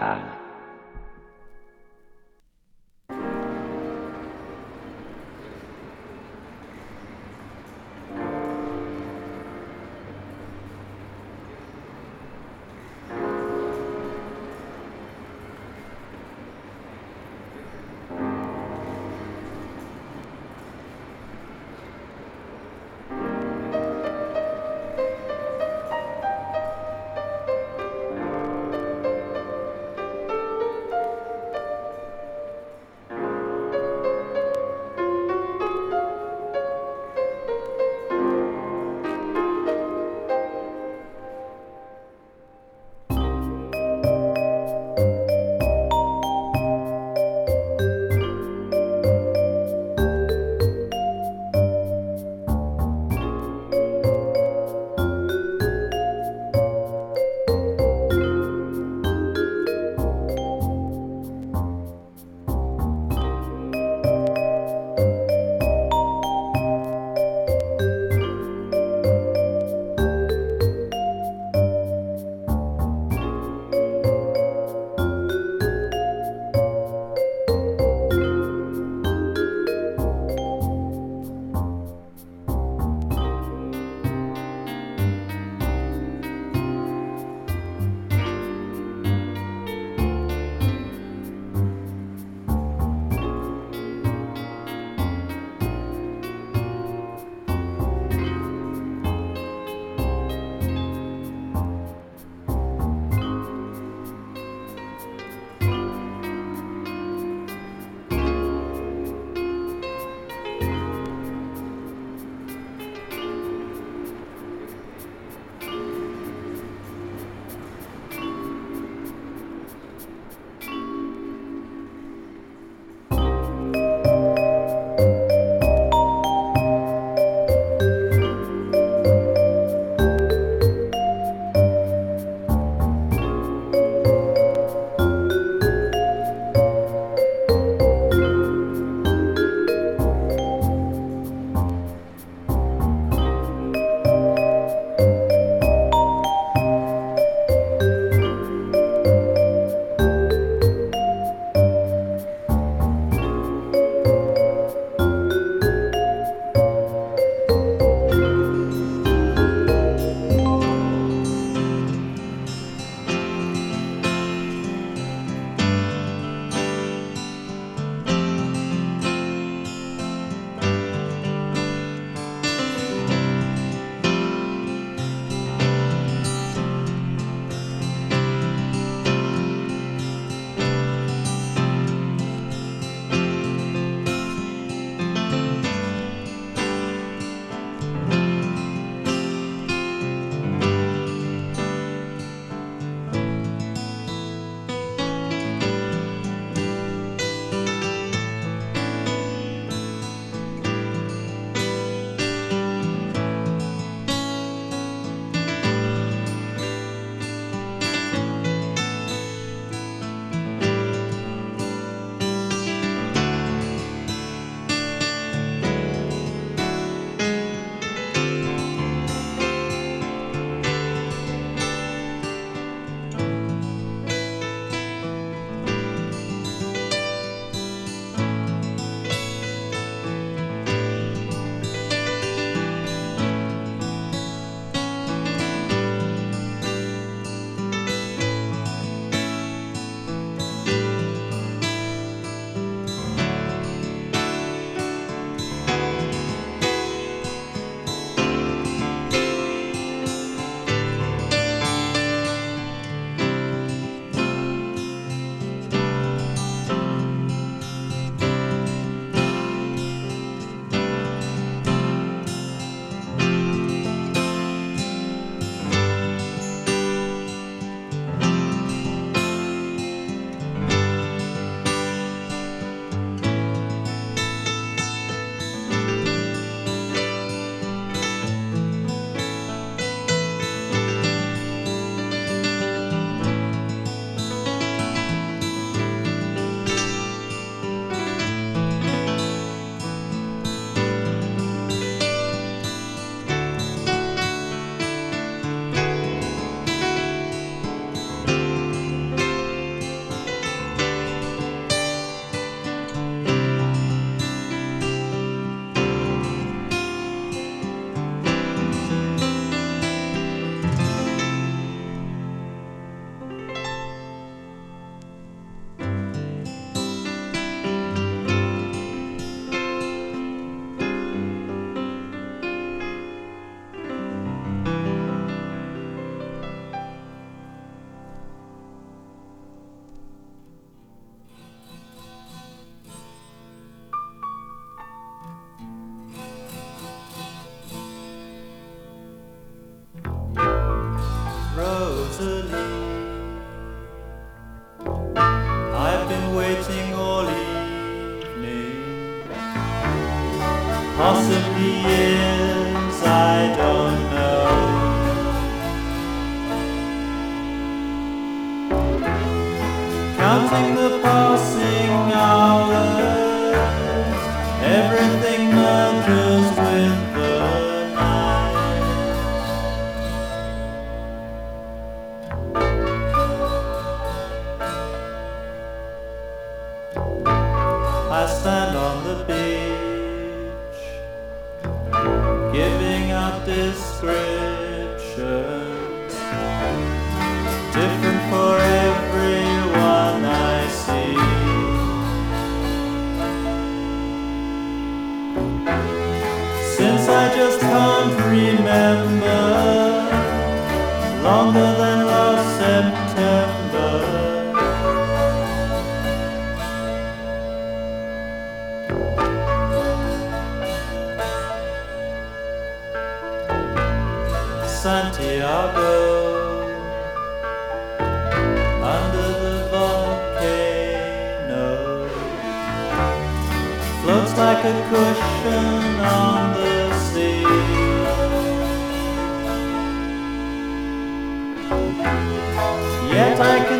ah. the beach, giving out descriptions different for everyone I see. Since I just can't remember longer. Yet I can